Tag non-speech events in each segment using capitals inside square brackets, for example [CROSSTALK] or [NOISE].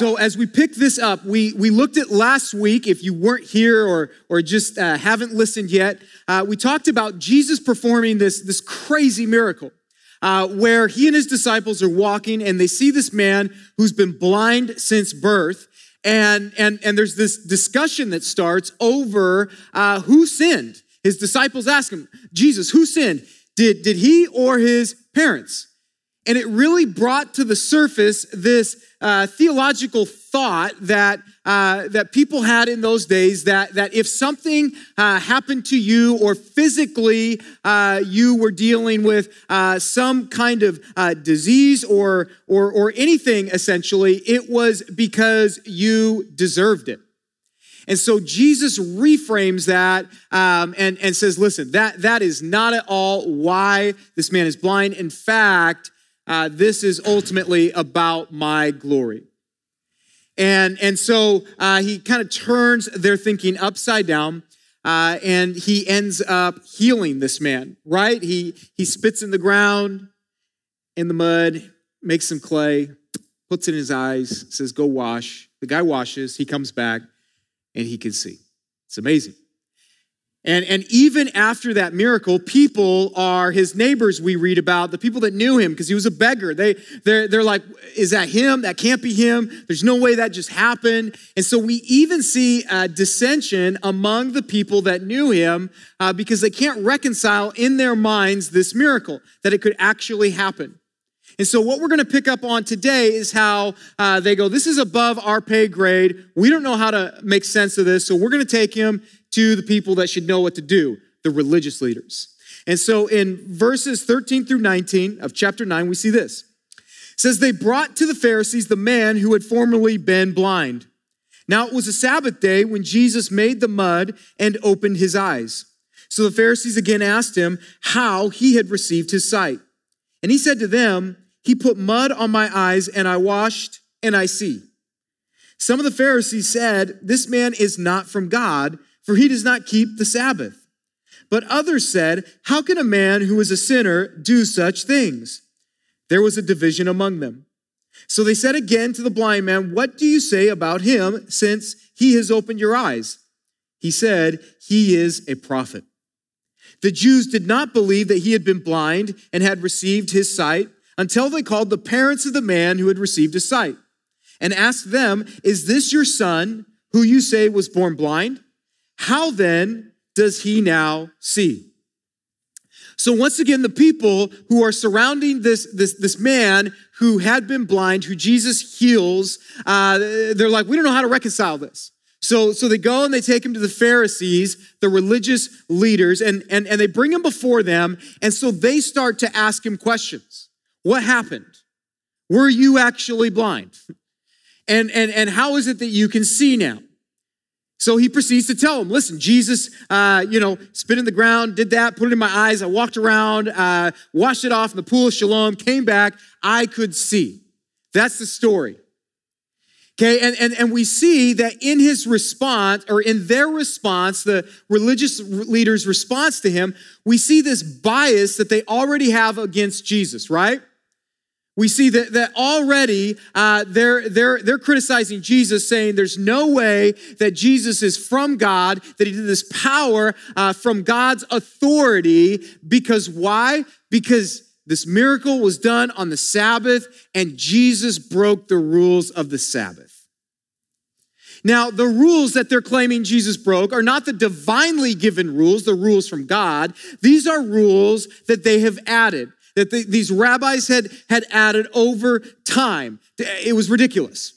So as we pick this up, we, we looked at last week, if you weren't here or, or just uh, haven't listened yet, uh, we talked about Jesus performing this, this crazy miracle. Uh, where he and his disciples are walking and they see this man who's been blind since birth. And and and there's this discussion that starts over uh, who sinned? His disciples ask him jesus who sinned? Did did he or his parents and it really brought to the surface this uh, theological thought that, uh, that people had in those days that, that if something uh, happened to you or physically uh, you were dealing with uh, some kind of uh, disease or, or, or anything essentially, it was because you deserved it. And so Jesus reframes that um, and, and says, listen, that, that is not at all why this man is blind. In fact, uh, this is ultimately about my glory. And, and so uh, he kind of turns their thinking upside down uh, and he ends up healing this man, right? He, he spits in the ground, in the mud, makes some clay, puts it in his eyes, says, Go wash. The guy washes, he comes back, and he can see. It's amazing. And, and even after that miracle, people are his neighbors we read about, the people that knew him, because he was a beggar. They, they're, they're like, is that him? That can't be him. There's no way that just happened. And so we even see dissension among the people that knew him uh, because they can't reconcile in their minds this miracle, that it could actually happen. And so, what we're going to pick up on today is how uh, they go, This is above our pay grade. We don't know how to make sense of this. So, we're going to take him to the people that should know what to do, the religious leaders. And so in verses 13 through 19 of chapter 9, we see this. It says, They brought to the Pharisees the man who had formerly been blind. Now it was a Sabbath day when Jesus made the mud and opened his eyes. So the Pharisees again asked him how he had received his sight. And he said to them, He put mud on my eyes, and I washed, and I see. Some of the Pharisees said, This man is not from God for he does not keep the Sabbath. But others said, How can a man who is a sinner do such things? There was a division among them. So they said again to the blind man, What do you say about him since he has opened your eyes? He said, He is a prophet. The Jews did not believe that he had been blind and had received his sight until they called the parents of the man who had received his sight and asked them, Is this your son who you say was born blind? How then does he now see? So once again, the people who are surrounding this, this, this man who had been blind, who Jesus heals, uh, they're like, we don't know how to reconcile this. So, so they go and they take him to the Pharisees, the religious leaders, and, and, and they bring him before them. And so they start to ask him questions. What happened? Were you actually blind? And, and, and how is it that you can see now? So he proceeds to tell him, listen, Jesus, uh, you know, spit in the ground, did that, put it in my eyes. I walked around, uh, washed it off in the pool of Siloam, came back. I could see. That's the story. Okay, and, and, and we see that in his response, or in their response, the religious leaders' response to him, we see this bias that they already have against Jesus, right? We see that, that already uh, they're, they're, they're criticizing Jesus, saying there's no way that Jesus is from God, that he did this power uh, from God's authority. Because why? Because this miracle was done on the Sabbath and Jesus broke the rules of the Sabbath. Now, the rules that they're claiming Jesus broke are not the divinely given rules, the rules from God. These are rules that they have added that the, these rabbis had, had added over time. It was ridiculous.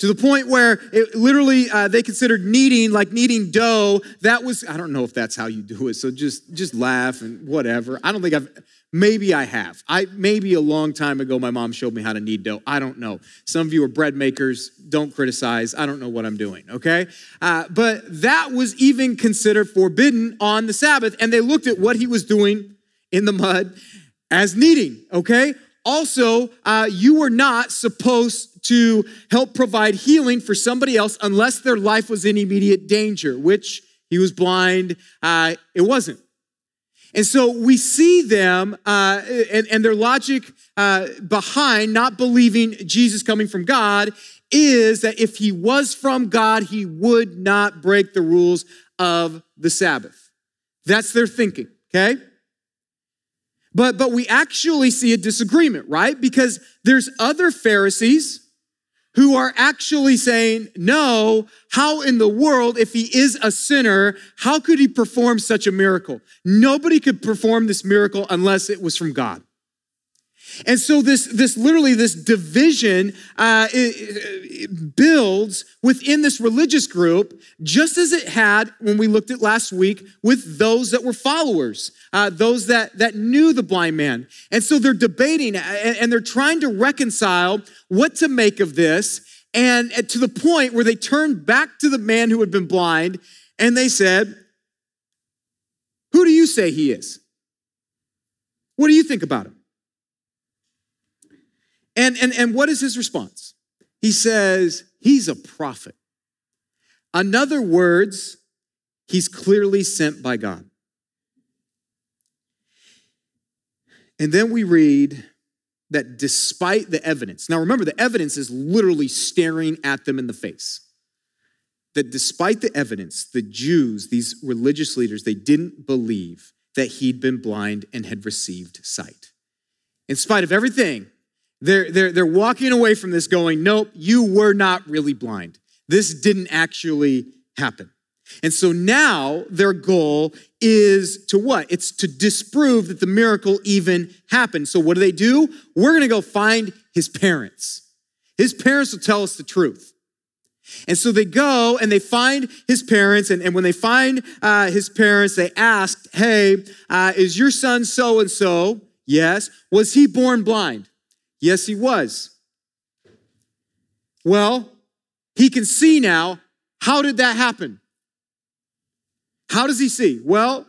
To the point where it literally uh, they considered kneading like kneading dough. That was i don't know if that's how you do it so just just laugh and whatever. I don't think i've maybe i have. I maybe a long time ago my mom showed me how to knead dough. I don't know. Some of you are bread makers. Don't criticize. I don't know what i'm doing okay? Uh, but that was even considered forbidden on the sabbath and they looked at what he was doing in the mud as kneading, okay? Also, uh, you were not supposed to help provide healing for somebody else unless their life was in immediate danger, which he was blind, uh, it wasn't. And so we see them uh, and, and, their logic uh, behind not believing Jesus coming from God is that if he was from God, he would not break the rules of the Sabbath. That's their thinking, okay? But, but we actually see a disagreement, right? Because there's other Pharisees who are actually saying, no, how in the world, if he is a sinner, how could he perform such a miracle? Nobody could perform this miracle unless it was from God. And so this, this literally, this division uh, it, it builds within this religious group, just as it had when we looked at last week with those that were followers, uh, those that, that knew the blind man. And so they're debating and, and they're trying to reconcile what to make of this. And to the point where they turned back to the man who had been blind and they said, Who do you say he is? What do you think about him? And, and, and what is his response? He says, He's a prophet. In other words, he's clearly sent by God. And then we read that despite the evidence, now remember, the evidence is literally staring at them in the face. That despite the evidence, the Jews, these religious leaders, they didn't believe that he'd been blind and had received sight. In spite of everything, they're, they're, they're walking away from this going, nope, you were not really blind. This didn't actually happen. And so now their goal is to what? It's to disprove that the miracle even happened. So what do they do? We're going to go find his parents. His parents will tell us the truth. And so they go and they find his parents. And, and when they find uh, his parents, they asked, Hey, uh, is your son so and so? Yes. Was he born blind? Yes, he was. Well, he can see now. How did that happen? How does he see? Well,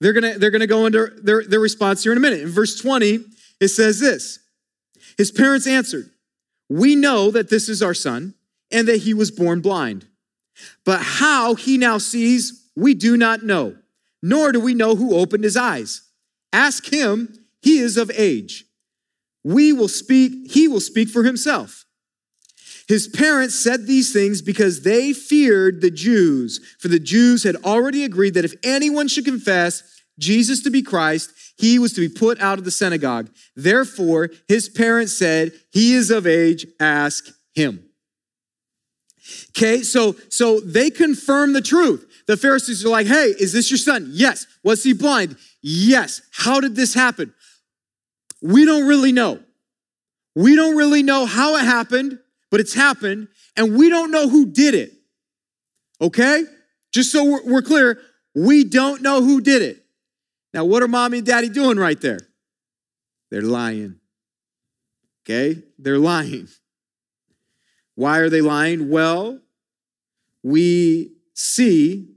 they're gonna, they're gonna go into their, their response here in a minute. In verse 20, it says this His parents answered, We know that this is our son and that he was born blind. But how he now sees, we do not know, nor do we know who opened his eyes. Ask him, he is of age. We will speak, he will speak for himself. His parents said these things because they feared the Jews, for the Jews had already agreed that if anyone should confess Jesus to be Christ, he was to be put out of the synagogue. Therefore, his parents said, He is of age, ask him. Okay, so so they confirm the truth. The Pharisees are like, hey, is this your son? Yes. Was he blind? Yes. How did this happen? We don't really know. We don't really know how it happened, but it's happened, and we don't know who did it. Okay? Just so we're, clear, we don't know who did it. Now, what are mommy and daddy doing right there? They're lying. Okay? They're lying. Why are they lying? Well, we see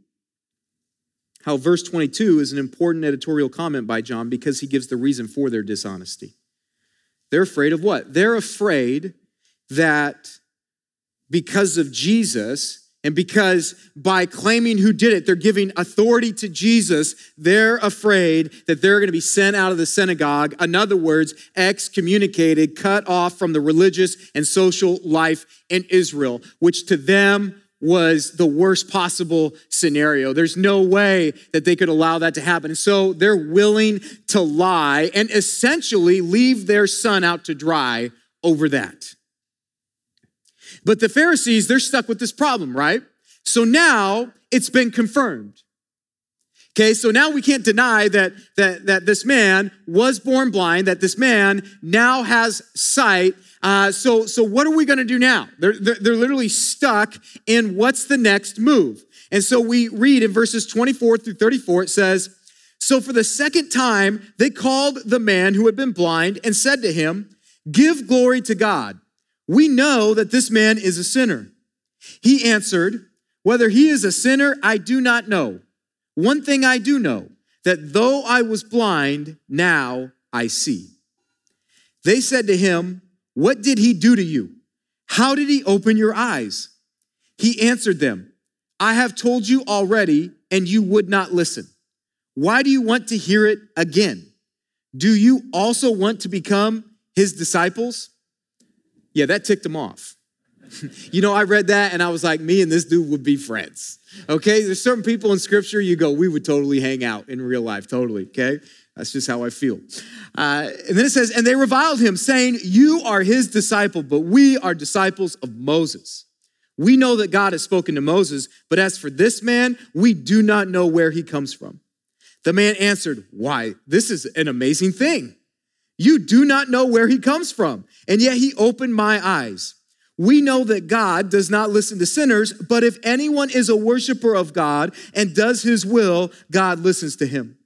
how verse 22 is an important editorial comment by John because he gives the reason for their dishonesty. They're afraid of what? They're afraid that because of Jesus, and because by claiming who did it, they're giving authority to Jesus, they're afraid that they're going to be sent out of the synagogue. In other words, excommunicated, cut off from the religious and social life in Israel, which to them was the worst possible scenario. There's no way that they could allow that to happen. So they're willing to lie and essentially leave their son out to dry over that. But the Pharisees, they're stuck with this problem, right? So now it's been confirmed. Okay, so now we can't deny that, that, that this man was born blind, that this man now has sight, uh, so, so what are we going to do now? They're, they're, they're literally stuck in what's the next move. And so we read in verses 24 through 34, it says, So for the second time, they called the man who had been blind and said to him, Give glory to God. We know that this man is a sinner. He answered, Whether he is a sinner, I do not know. One thing I do know, that though I was blind, now I see. They said to him, what did he do to you? How did he open your eyes? He answered them, I have told you already, and you would not listen. Why do you want to hear it again? Do you also want to become his disciples? Yeah, that ticked him off. You know, I read that and I was like, me and this dude would be friends. Okay, there's certain people in scripture you go, we would totally hang out in real life, totally. Okay, that's just how I feel. Uh, and then it says, and they reviled him, saying, You are his disciple, but we are disciples of Moses. We know that God has spoken to Moses, but as for this man, we do not know where he comes from. The man answered, Why, this is an amazing thing. You do not know where he comes from, and yet he opened my eyes. We know that God does not listen to sinners, but if anyone is a worshiper of God and does his will, God listens to him.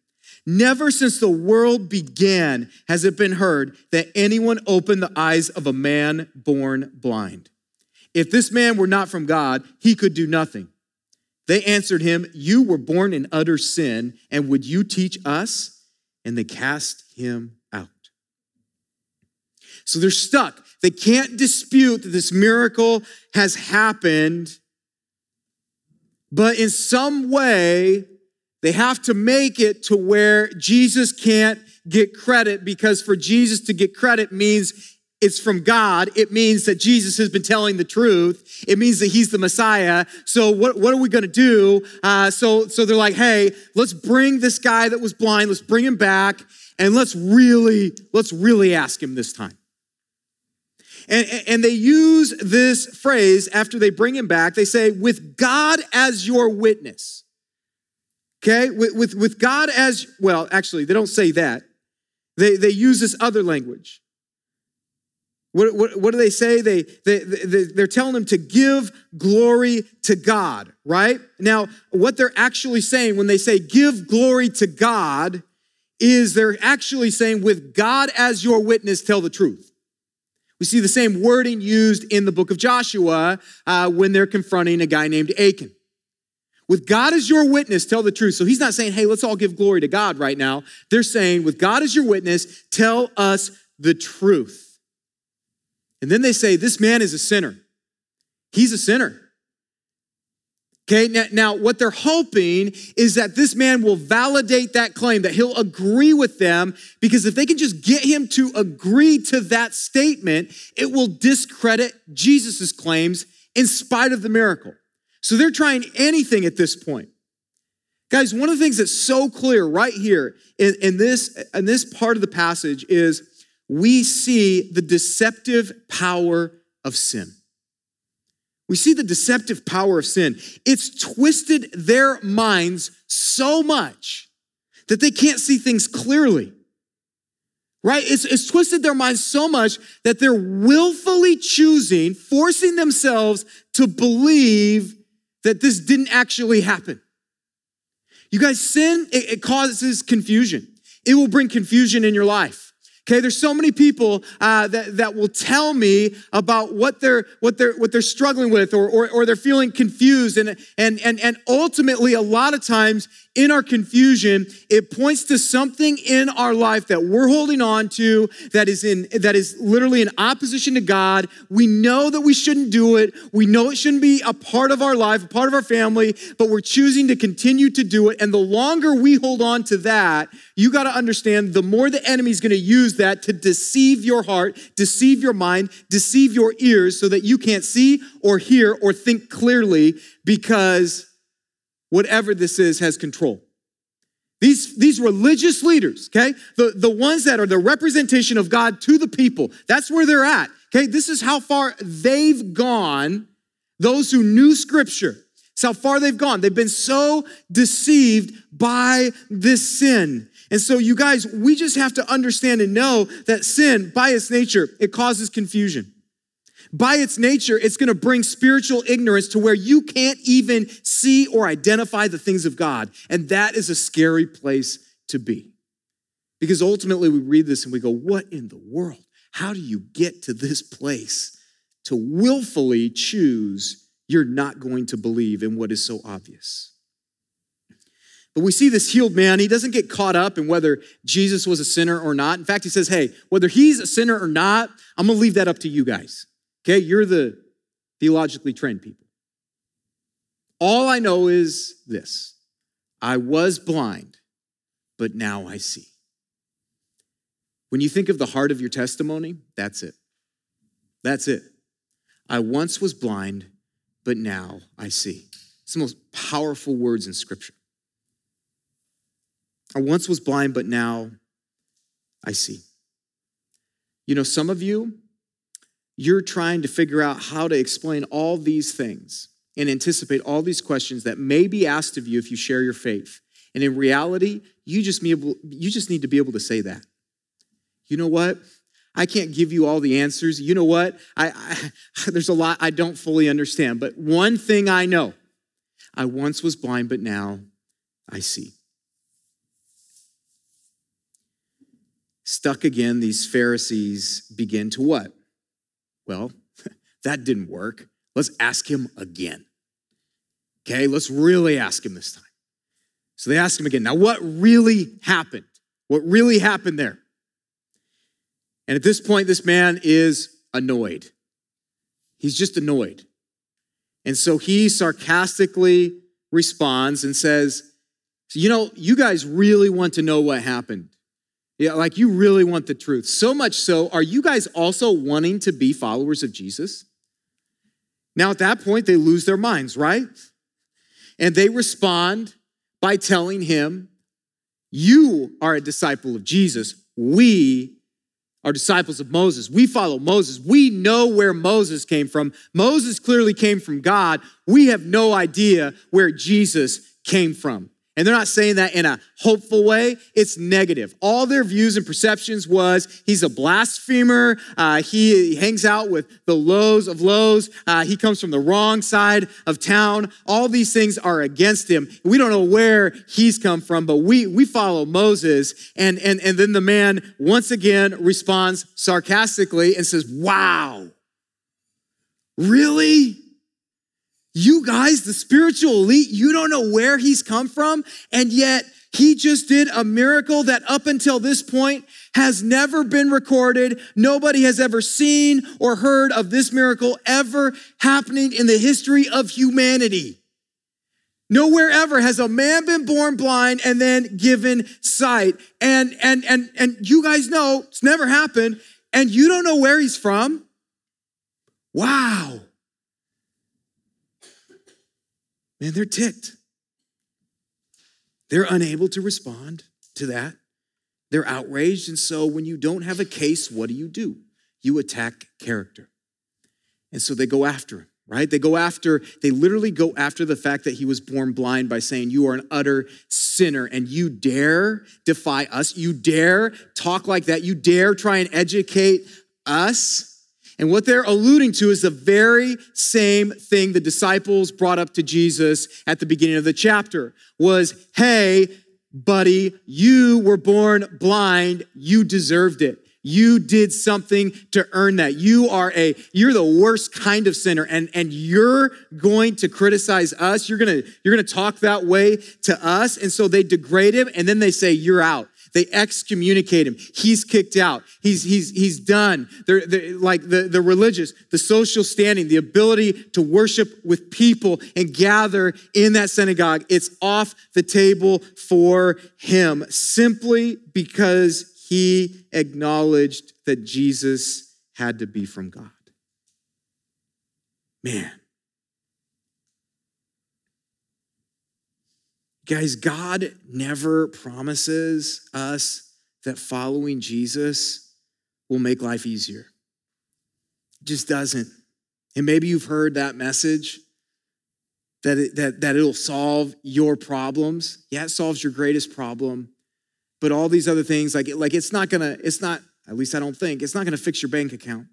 Never since the world began has it been heard that anyone opened the eyes of a man born blind. If this man were not from God, he could do nothing. They answered him, You were born in utter sin, and would you teach us? And they cast him out. So they're stuck. They can't dispute that this miracle has happened, but in some way, they have to make it to where Jesus can't get credit because for Jesus to get credit means it's from God. It means that Jesus has been telling the truth. It means that he's the Messiah. So what, what are we going to do? Uh, so, so they're like, hey, let's bring this guy that was blind. Let's bring him back and let's really, let's really ask him this time. And, and they use this phrase after they bring him back. They say, with God as your witness. Okay, with, with, with God as, well, actually, they don't say that. They, they use this other language. What, what, what do they say? They, they, they, they're telling them to give glory to God, right? Now, what they're actually saying when they say give glory to God is they're actually saying, with God as your witness, tell the truth. We see the same wording used in the book of Joshua uh, when they're confronting a guy named Achan. With God as your witness, tell the truth. So he's not saying, hey, let's all give glory to God right now. They're saying, with God as your witness, tell us the truth. And then they say, this man is a sinner. He's a sinner. Okay, now, now, what they're hoping is that this man will validate that claim, that he'll agree with them, because if they can just get him to agree to that statement, it will discredit Jesus' claims in spite of the miracle. So they're trying anything at this point. Guys, one of the things that's so clear right here in, in, this, in this part of the passage is we see the deceptive power of sin. We see the deceptive power of sin. It's twisted their minds so much that they can't see things clearly. Right? It's, it's twisted their minds so much that they're willfully choosing, forcing themselves to believe that this didn't actually happen. You guys, sin, it, it causes confusion. It will bring confusion in your life. Okay, there's so many people uh, that, that will tell me about what they're what they're what they're struggling with, or, or or they're feeling confused, and and and and ultimately, a lot of times in our confusion, it points to something in our life that we're holding on to that is in that is literally in opposition to God. We know that we shouldn't do it. We know it shouldn't be a part of our life, a part of our family, but we're choosing to continue to do it. And the longer we hold on to that, you got to understand the more the enemy's going to use that to deceive your heart, deceive your mind, deceive your ears so that you can't see or hear or think clearly because whatever this is has control. These, these religious leaders, okay, the, the ones that are the representation of God to the people, that's where they're at, okay? This is how far they've gone, those who knew scripture. It's how far they've gone. They've been so deceived by this sin. And so, you guys, we just have to understand and know that sin, by its nature, it causes confusion. By its nature, it's going to bring spiritual ignorance to where you can't even see or identify the things of God. And that is a scary place to be. Because ultimately, we read this and we go, What in the world? How do you get to this place to willfully choose you're not going to believe in what is so obvious? But we see this healed man, he doesn't get caught up in whether Jesus was a sinner or not. In fact, he says, Hey, whether he's a sinner or not, I'm gonna leave that up to you guys. Okay, you're the theologically trained people. All I know is this I was blind, but now I see. When you think of the heart of your testimony, that's it. That's it. I once was blind, but now I see. It's the most powerful words in Scripture. I once was blind, but now I see. You know, some of you, you're trying to figure out how to explain all these things and anticipate all these questions that may be asked of you if you share your faith. And in reality, you just, you just need to be able to say that. You know what? I can't give you all the answers. You know what? I, I, [LAUGHS] there's a lot I don't fully understand. But one thing I know I once was blind, but now I see. Stuck again, these Pharisees begin to what? Well, [LAUGHS] that didn't work. Let's ask him again. Okay, let's really ask him this time. So they ask him again. Now, what really happened? What really happened there? And at this point, this man is annoyed. He's just annoyed. And so he sarcastically responds and says, You know, you guys really want to know what happened. Yeah, like you really want the truth. So much so, are you guys also wanting to be followers of Jesus? Now, at that point, they lose their minds, right? And they respond by telling him, You are a disciple of Jesus. We are disciples of Moses. We follow Moses. We know where Moses came from. Moses clearly came from God. We have no idea where Jesus came from. And they're not saying that in a hopeful way. It's negative. All their views and perceptions was he's a blasphemer. Uh, he hangs out with the lows of lows. Uh, he comes from the wrong side of town. All these things are against him. We don't know where he's come from, but we, we follow Moses. And, and, and then the man once again responds sarcastically and says, wow, really? You guys, the spiritual elite, you don't know where he's come from, and yet he just did a miracle that up until this point has never been recorded. Nobody has ever seen or heard of this miracle ever happening in the history of humanity. Nowhere ever has a man been born blind and then given sight. And and and and you guys know it's never happened and you don't know where he's from? Wow. Man, they're ticked. They're unable to respond to that. They're outraged. And so when you don't have a case, what do you do? You attack character. And so they go after him, right? They go after, they literally go after the fact that he was born blind by saying, You are an utter sinner and you dare defy us. You dare talk like that. You dare try and educate us. And what they're alluding to is the very same thing the disciples brought up to Jesus at the beginning of the chapter was, hey, buddy, you were born blind. You deserved it. You did something to earn that. You are a, you're the worst kind of sinner and, and you're going to criticize us. You're going to, you're going to talk that way to us. And so they degrade him and then they say, you're out. They excommunicate him. He's kicked out. He's, he's, he's done. They're, they're, like the, the religious, the social standing, the ability to worship with people and gather in that synagogue, it's off the table for him simply because he acknowledged that Jesus had to be from God. Man. Guys, God never promises us that following Jesus will make life easier. It just doesn't. And maybe you've heard that message that, it, that, that it'll solve your problems. Yeah, it solves your greatest problem. But all these other things, like, like it's not gonna, it's not, at least I don't think, it's not gonna fix your bank account.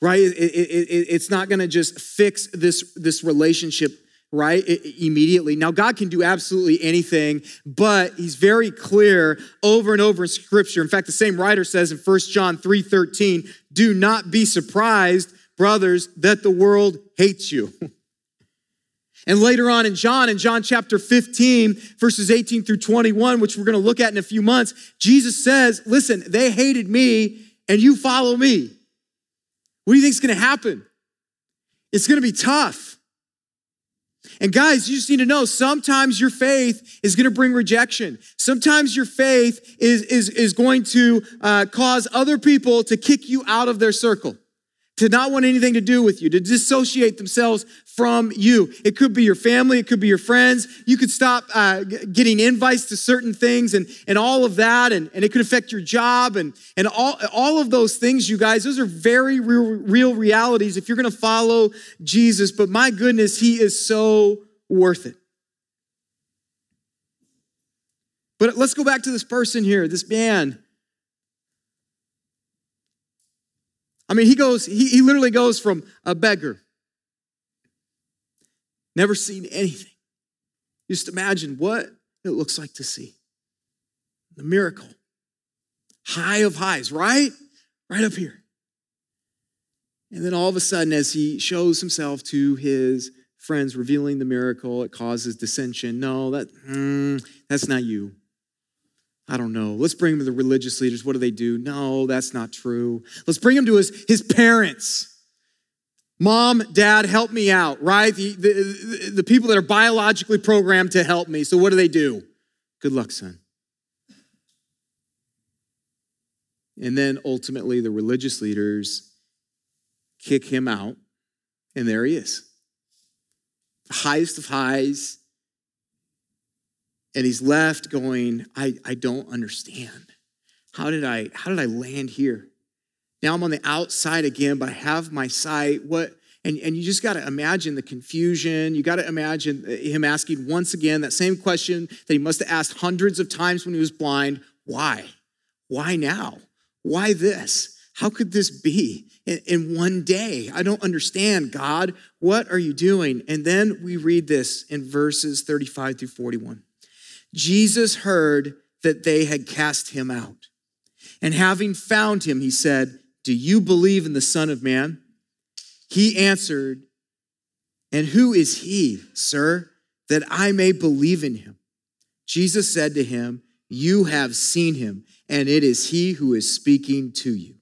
Right? It, it, it, it's not gonna just fix this, this relationship right? immediately. Now, God can do absolutely anything, but he's very clear over and over in scripture. In fact, the same writer says in 1 John 3 13, do not be surprised, brothers, that the world hates you. [LAUGHS] And later on in John, in John chapter 15, verses 18 through 21, which we're going to look at in a few months, Jesus says, Listen, they hated me and you follow me. What do you think is going to happen? It's going to be tough. And guys, you just need to know sometimes your faith is going to bring rejection. Sometimes your faith is, is, is going to uh, cause other people to kick you out of their circle, to not want anything to do with you, to dissociate themselves from you. It could be your family, it could be your friends. You could stop uh, getting invites to certain things and, and all of that, and, and it could affect your job and, and all, all of those things, you guys. Those are very real, real realities if you're gonna follow Jesus. But my goodness, he is so worth it. But let's go back to this person here, this man I mean, he goes, he, he literally goes from a beggar, never seen anything. Just imagine what it looks like to see the miracle. High of highs, right? Right up here. And then all of a sudden, as he shows himself to his friends, revealing the miracle, it causes dissension. No, that mm, that's not you. I don't know. Let's bring him to the religious leaders. What do they do? No, that's not true. Let's bring him to his, his parents. Mom, dad, help me out, right? The, the, the people that are biologically programmed to help me. So what do they do? Good luck, son. And then ultimately, the religious leaders kick him out, and there he is. Highest of highs, and he's left going, I, I don't understand. How did I how did I land here? Now I'm on the outside again, but I have my sight. What and, and you just got to imagine the confusion. You got to imagine uh, him asking once again that same question that he must have asked hundreds of times when he was blind why? Why now? Why this? How could this be in, in one day? I don't understand, God. What are you doing? And then we read this in verses 35 through 41. Jesus heard that they had cast him out. And having found him, he said, Do you believe in the Son of Man? He answered, And who is he, sir, that I may believe in him? Jesus said to him, You have seen him, and it is he who is speaking to you.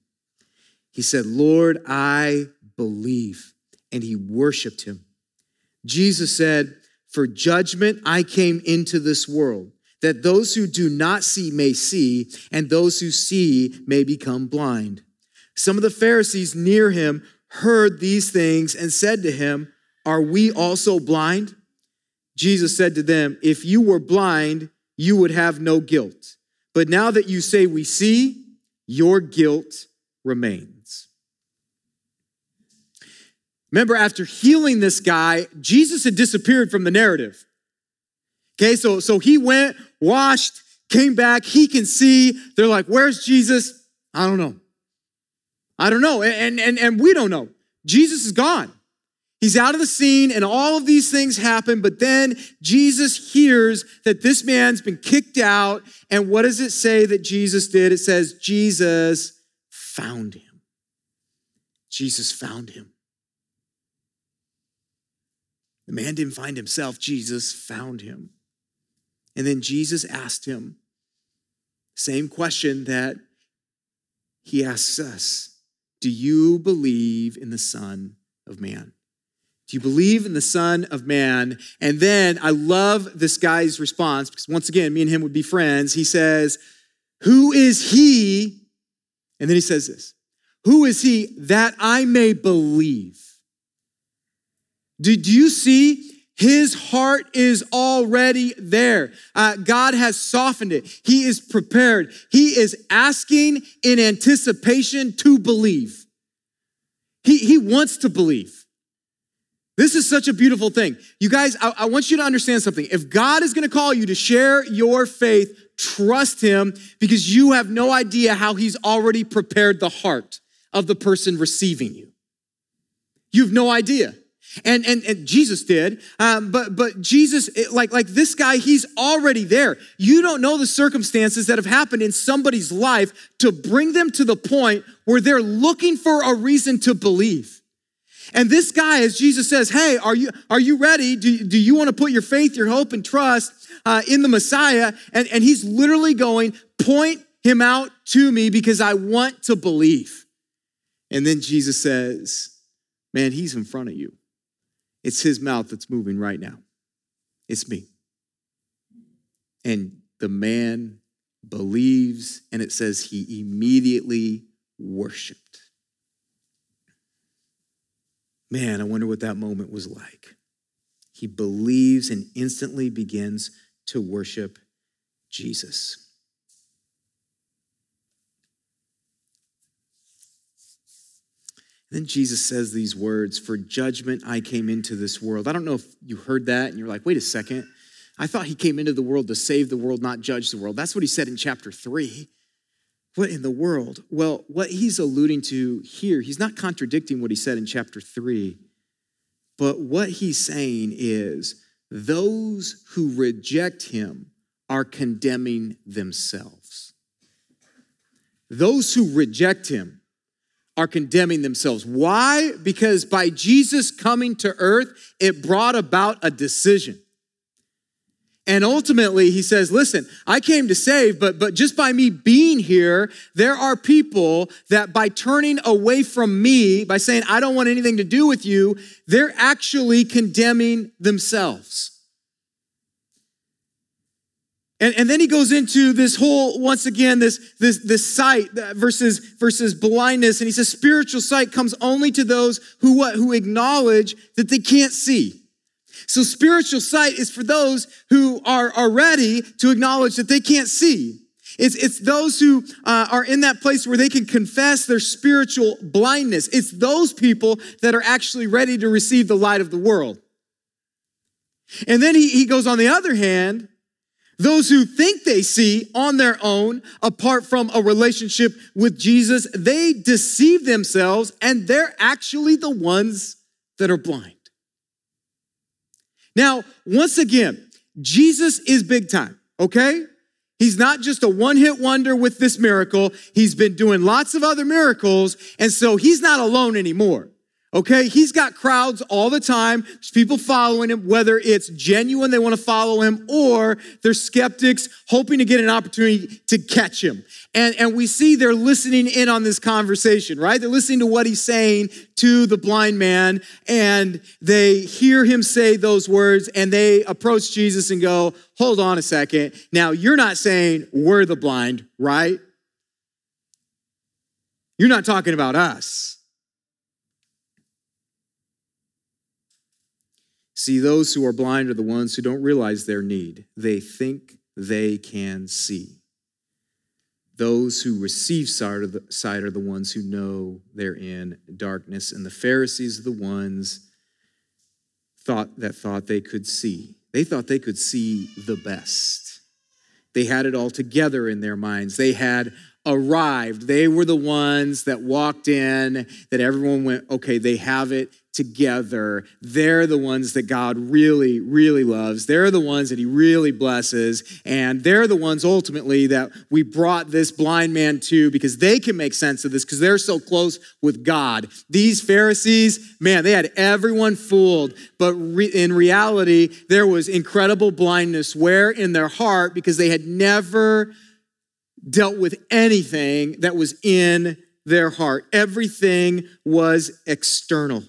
He said, Lord, I believe. And he worshiped him. Jesus said, for judgment I came into this world, that those who do not see may see, and those who see may become blind. Some of the Pharisees near him heard these things and said to him, Are we also blind? Jesus said to them, If you were blind, you would have no guilt. But now that you say we see, your guilt remains. Remember, after healing this guy, Jesus had disappeared from the narrative. Okay, so, so he went, washed, came back, he can see. They're like, Where's Jesus? I don't know. I don't know. And, and, and we don't know. Jesus is gone. He's out of the scene, and all of these things happen. But then Jesus hears that this man's been kicked out. And what does it say that Jesus did? It says, Jesus found him. Jesus found him. The man didn't find himself, Jesus found him. And then Jesus asked him, same question that he asks us Do you believe in the Son of Man? Do you believe in the Son of Man? And then I love this guy's response because once again, me and him would be friends. He says, Who is he? And then he says this Who is he that I may believe? Did you see? His heart is already there. Uh, God has softened it. He is prepared. He is asking in anticipation to believe. He, he wants to believe. This is such a beautiful thing. You guys, I, I want you to understand something. If God is going to call you to share your faith, trust Him because you have no idea how He's already prepared the heart of the person receiving you. You have no idea. And, and, and Jesus did. Um, but, but Jesus, it, like, like this guy, he's already there. You don't know the circumstances that have happened in somebody's life to bring them to the point where they're looking for a reason to believe. And this guy, as Jesus says, Hey, are you, are you ready? Do, do you want to put your faith, your hope, and trust uh, in the Messiah? And, and he's literally going, Point him out to me because I want to believe. And then Jesus says, Man, he's in front of you. It's his mouth that's moving right now. It's me. And the man believes, and it says he immediately worshiped. Man, I wonder what that moment was like. He believes and instantly begins to worship Jesus. Then Jesus says these words For judgment I came into this world. I don't know if you heard that and you're like, wait a second. I thought he came into the world to save the world, not judge the world. That's what he said in chapter three. What in the world? Well, what he's alluding to here, he's not contradicting what he said in chapter three, but what he's saying is those who reject him are condemning themselves. Those who reject him are condemning themselves. Why? Because by Jesus coming to earth, it brought about a decision. And ultimately, he says, listen, I came to save, but, but just by me being here, there are people that by turning away from me, by saying, I don't want anything to do with you, they're actually condemning themselves. And, and then he goes into this whole, once again, this, this, this sight versus, versus blindness. And he says, spiritual sight comes only to those who, what, who acknowledge that they can't see. So spiritual sight is for those who are, are ready to acknowledge that they can't see. It's, it's those who uh, are in that place where they can confess their spiritual blindness. It's those people that are actually ready to receive the light of the world. And then he, he goes on the other hand, those who think they see on their own, apart from a relationship with Jesus, they deceive themselves and they're actually the ones that are blind. Now, once again, Jesus is big time, okay? He's not just a one hit wonder with this miracle. He's been doing lots of other miracles, and so he's not alone anymore. Okay, he's got crowds all the time. There's people following him, whether it's genuine, they want to follow him, or they're skeptics hoping to get an opportunity to catch him. And, and we see they're listening in on this conversation, right? They're listening to what he's saying to the blind man, and they hear him say those words, and they approach Jesus and go, Hold on a second. Now, you're not saying we're the blind, right? You're not talking about us. See, those who are blind are the ones who don't realize their need. They think they can see. Those who receive sight are, the, sight are the ones who know they're in darkness, and the Pharisees are the ones thought that thought they could see. They thought they could see the best. They had it all together in their minds. They had arrived. They were the ones that walked in, that everyone went, okay, they have it together. They're the ones that God really, really loves. They're the ones that He really blesses. And they're the ones ultimately that we brought this blind man to because they can make sense of this because they're so close with God. These Pharisees, man, they had everyone fooled. But re- in reality, there was incredible blindness where in their heart because they had never dealt with anything that was in their heart. Everything was external.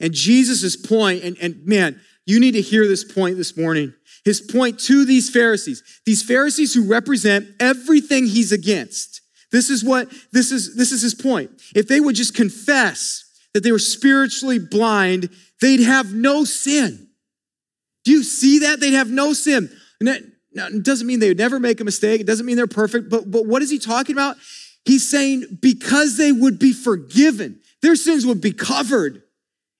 And Jesus' point, and, and man, you need to hear this point this morning. His point to these Pharisees, these Pharisees who represent everything he's against. This is what, this is, this is his point. If they would just confess that they were spiritually blind, they'd have no sin. Do you see that? They'd have no sin. And that, now, it doesn't mean they would never make a mistake. It doesn't mean they're perfect. But, but what is he talking about? He's saying because they would be forgiven, their sins would be covered.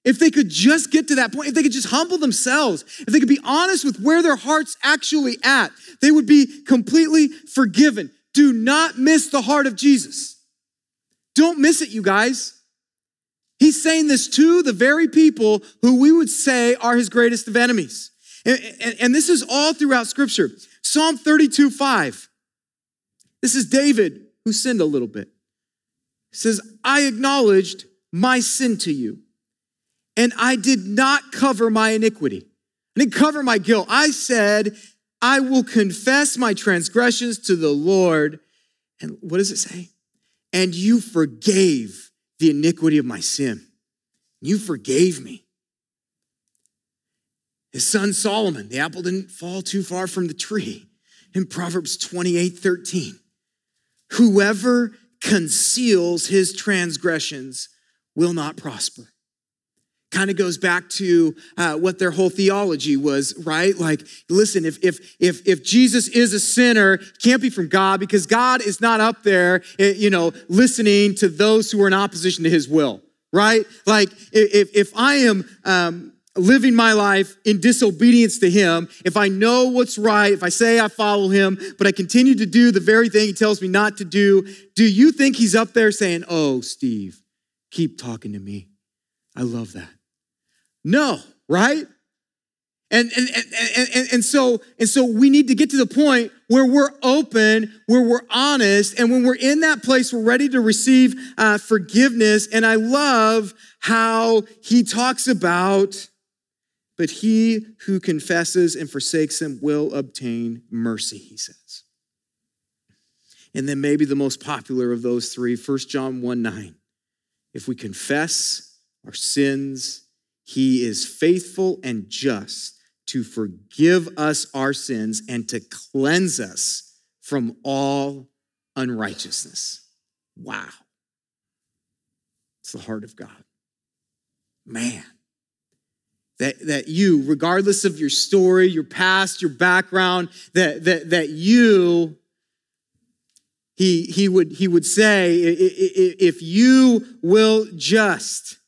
If they could just get to that point, if they could just humble themselves, if they could be honest with where their heart's actually at, they would be completely forgiven. Do not miss the heart of Jesus. Don't miss it, you guys. He's saying this to the very people who we would say are his greatest of enemies. And, and, and this is all throughout scripture. Psalm 32 5. This is David who sinned a little bit. He says, I acknowledged my sin to you and I did not cover my iniquity. I didn't cover my guilt. I said, I will confess my transgressions to the Lord. And what does it say? And you forgave the iniquity of my sin. You forgave me. His son Solomon, the apple didn't fall too far from the tree. In Proverbs 28 13, whoever conceals his transgressions will not prosper kind of goes back to uh, what their whole theology was right? Like listen if if if if jesus is a sinner can't be from god because god is not up there eh, you know listening to those who are in opposition to his will right? Like if if i am um, living my life in disobedience to him if i know what's right if i say i follow him but i continue to do the very thing he tells me not to do do you think he's up there saying oh steve keep talking to me. I love that no, right? And, and, and, and, and, so, and so we need to get to the point where we're open, where we're honest, and when we're in that place, we're ready to receive uh, forgiveness. And I love how he talks about, but he who confesses and forsakes him will obtain mercy, he says. And then maybe the most popular of those three, 1 John 1 9. If we confess our sins, he is faithful and just to forgive us our sins and to cleanse us from all unrighteousness. Wow. It's the heart of God. Man. That, that you, regardless of your story, your past, your background, that, that, that you, he, he, would, he would say, if you will just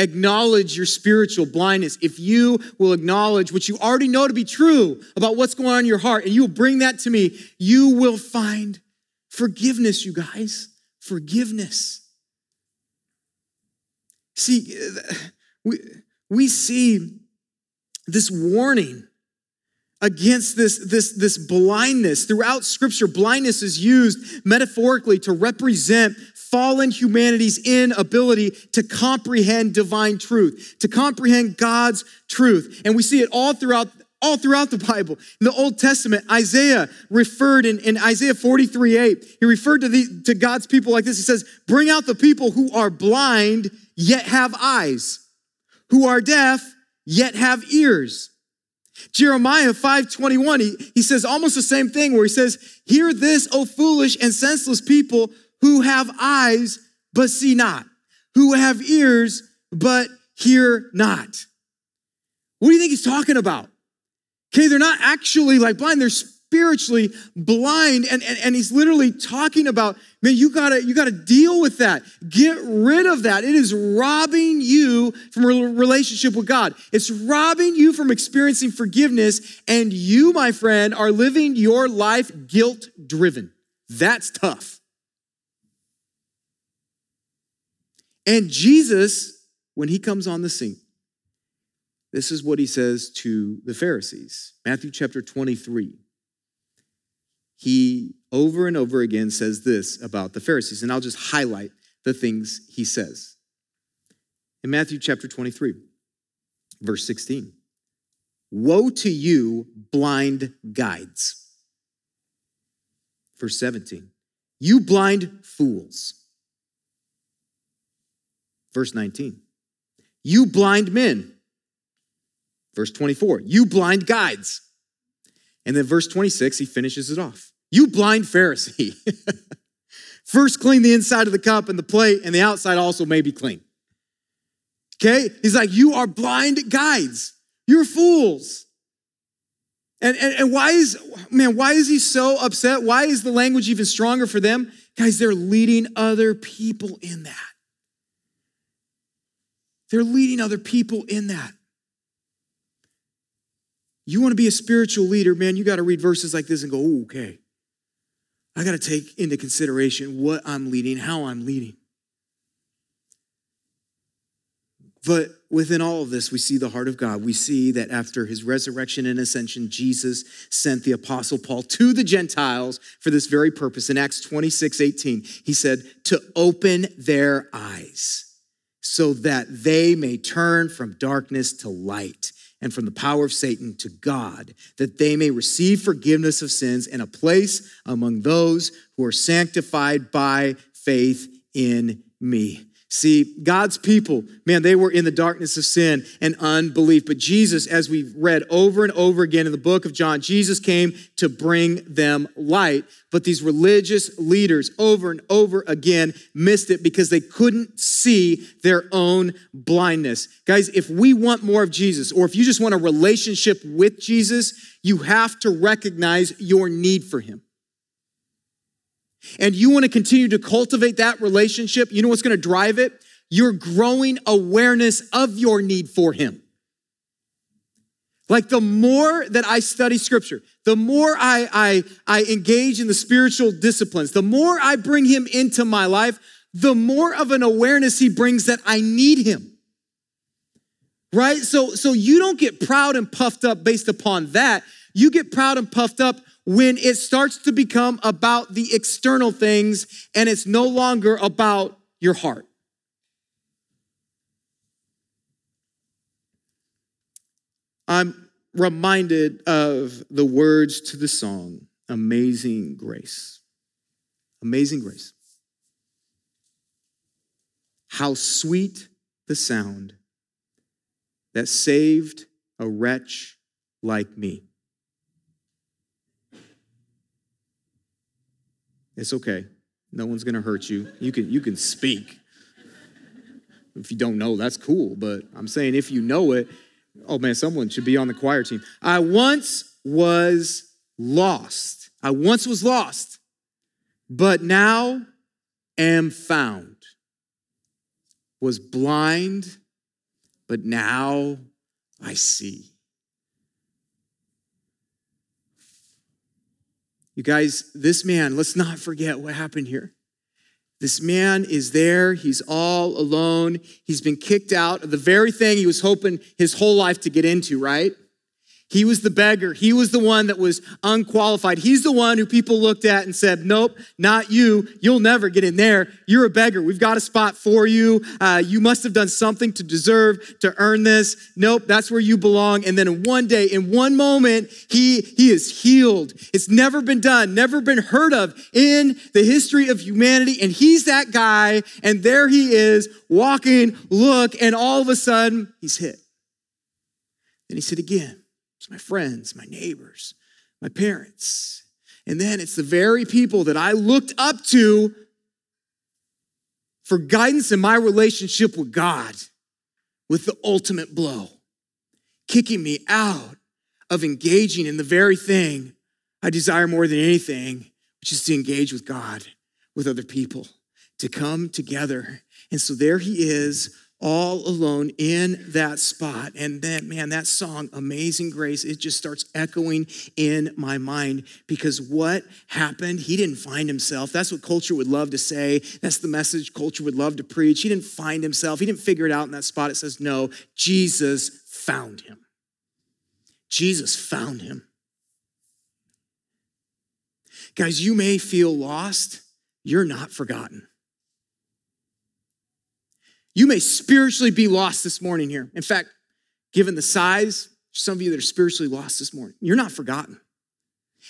acknowledge your spiritual blindness, if you will acknowledge what you already know to be true about what's going on in your heart, and you will bring that to me, you will find forgiveness, you guys. Forgiveness. See, we, we see this warning against this, this, this blindness. Throughout scripture, blindness is used metaphorically to represent fallen humanity's inability to comprehend divine truth, to comprehend God's truth. And we see it all throughout all throughout the Bible. In the Old Testament, Isaiah referred in, in Isaiah 43 8, he referred to, the, to God's people like this. He says, Bring out the people who are blind, yet have eyes, who are deaf, yet have ears. Jeremiah 5:21, he, he says almost the same thing where he says, Hear this, O foolish and senseless people who have eyes but see not, who have ears but hear not. What do you think he's talking about? Okay, they're not actually like blind, they're spiritually blind. And, and, and he's literally talking about, man, you gotta, you gotta deal with that. Get rid of that. It is robbing you from a relationship with God. It's robbing you from experiencing forgiveness. And you, my friend, are living your life guilt driven. That's tough. And Jesus, when he comes on the scene, this is what he says to the Pharisees. Matthew chapter 23. He over and over again says this about the Pharisees, and I'll just highlight the things he says. In Matthew chapter 23, verse 16 Woe to you, blind guides. Verse 17, you blind fools. Verse 19, you blind men. Verse 24, you blind guides. And then verse 26, he finishes it off. You blind Pharisee. [LAUGHS] First clean the inside of the cup and the plate, and the outside also may be clean. Okay? He's like, You are blind guides. You're fools. And, and, and why is, man, why is he so upset? Why is the language even stronger for them? Guys, they're leading other people in that. They're leading other people in that. You want to be a spiritual leader, man, you got to read verses like this and go, okay. I got to take into consideration what I'm leading, how I'm leading. But within all of this, we see the heart of God. We see that after his resurrection and ascension, Jesus sent the apostle Paul to the Gentiles for this very purpose. In Acts 26 18, he said, to open their eyes so that they may turn from darkness to light and from the power of Satan to God, that they may receive forgiveness of sins and a place among those who are sanctified by faith in me. See, God's people, man, they were in the darkness of sin and unbelief. But Jesus, as we've read over and over again in the book of John, Jesus came to bring them light. But these religious leaders, over and over again, missed it because they couldn't see their own blindness. Guys, if we want more of Jesus, or if you just want a relationship with Jesus, you have to recognize your need for him and you want to continue to cultivate that relationship, you know what's going to drive it? Your growing awareness of your need for Him. Like the more that I study scripture, the more I, I, I engage in the spiritual disciplines, the more I bring Him into my life, the more of an awareness He brings that I need Him. Right? So, so you don't get proud and puffed up based upon that. You get proud and puffed up when it starts to become about the external things and it's no longer about your heart. I'm reminded of the words to the song, Amazing Grace. Amazing Grace. How sweet the sound that saved a wretch like me. It's okay. No one's going to hurt you. You can, you can speak. If you don't know, that's cool. But I'm saying if you know it, oh man, someone should be on the choir team. I once was lost. I once was lost, but now am found. Was blind, but now I see. You guys, this man, let's not forget what happened here. This man is there. He's all alone. He's been kicked out of the very thing he was hoping his whole life to get into, right? He was the beggar. He was the one that was unqualified. He's the one who people looked at and said, Nope, not you. You'll never get in there. You're a beggar. We've got a spot for you. Uh, you must have done something to deserve to earn this. Nope, that's where you belong. And then in one day, in one moment, he, he is healed. It's never been done, never been heard of in the history of humanity. And he's that guy. And there he is walking, look, and all of a sudden, he's hit. Then he said again my friends, my neighbors, my parents. And then it's the very people that I looked up to for guidance in my relationship with God with the ultimate blow, kicking me out of engaging in the very thing I desire more than anything, which is to engage with God, with other people, to come together. And so there he is all alone in that spot. And then, man, that song, Amazing Grace, it just starts echoing in my mind because what happened? He didn't find himself. That's what culture would love to say. That's the message culture would love to preach. He didn't find himself. He didn't figure it out in that spot. It says, no, Jesus found him. Jesus found him. Guys, you may feel lost. You're not forgotten. You may spiritually be lost this morning here. In fact, given the size, some of you that are spiritually lost this morning, you're not forgotten.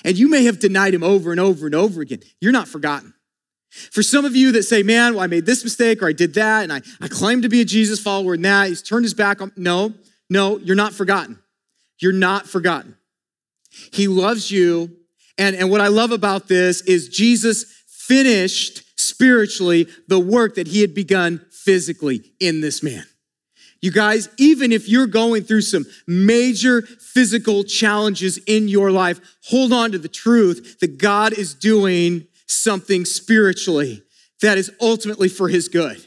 And you may have denied him over and over and over again. You're not forgotten. For some of you that say, man, well, I made this mistake or I did that and I, I claim to be a Jesus follower and that, he's turned his back on. No, no, you're not forgotten. You're not forgotten. He loves you. And, and what I love about this is Jesus finished spiritually the work that he had begun physically in this man. You guys, even if you're going through some major physical challenges in your life, hold on to the truth that God is doing something spiritually that is ultimately for his good.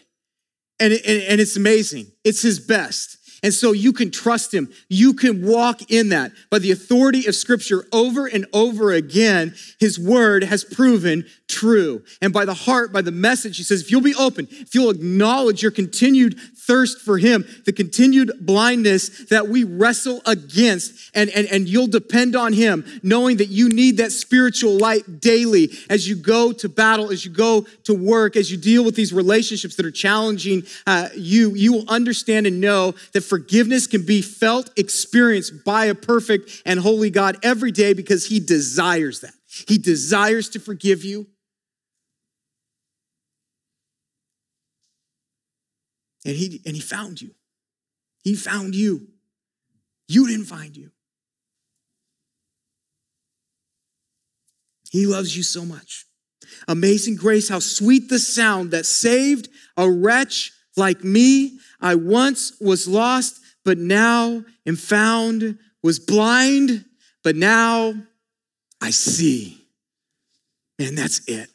And, and, and it's amazing. It's his best. And so you can trust him. You can walk in that. By the authority of scripture over and over again, his word has proven true. And by the heart, by the message, he says, if you'll be open, if you'll acknowledge your continued thirst for him, the continued blindness that we wrestle against, and, and, and you'll depend on him, knowing that you need that spiritual light daily as you go to battle, as you go to work, as you deal with these relationships that are challenging uh, you, you will understand and know that forgiveness can be felt, experienced by a perfect and holy God every day because he desires that. He desires to forgive you. And he, and he found you. He found you. You didn't find you. He loves you so much. Amazing grace, how sweet the sound that saved a wretch like me. I once was lost, but now am found, was blind, but now I see. And that's it.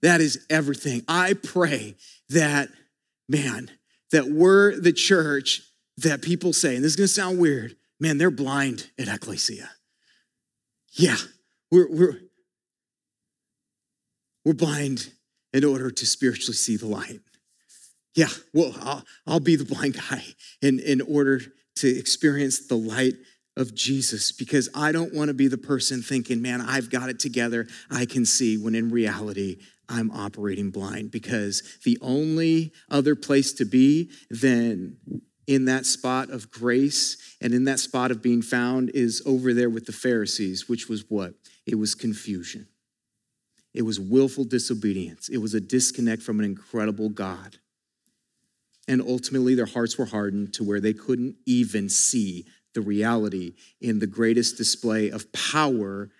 That is everything. I pray that, man, that we're the church that people say, and this is gonna sound weird, man, they're blind at Ecclesia. Yeah, we're, we're, we're blind in order to spiritually see the light. Yeah, well, I'll, I'll be the blind guy in, in order to experience the light of Jesus because I don't want to be the person thinking, man, I've got it together. I can see when in reality, I'm operating blind because the only other place to be than in that spot of grace and in that spot of being found is over there with the Pharisees, which was what? It was confusion. It was willful disobedience. It was a disconnect from an incredible God. And ultimately, their hearts were hardened to where they couldn't even see the reality in the greatest display of power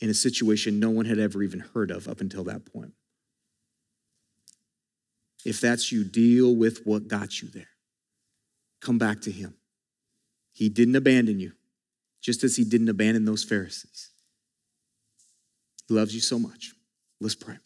in a situation no one had ever even heard of up until that point. If that's you, deal with what got you there. Come back to Him. He didn't abandon you, just as He didn't abandon those Pharisees. He loves you so much. Let's pray.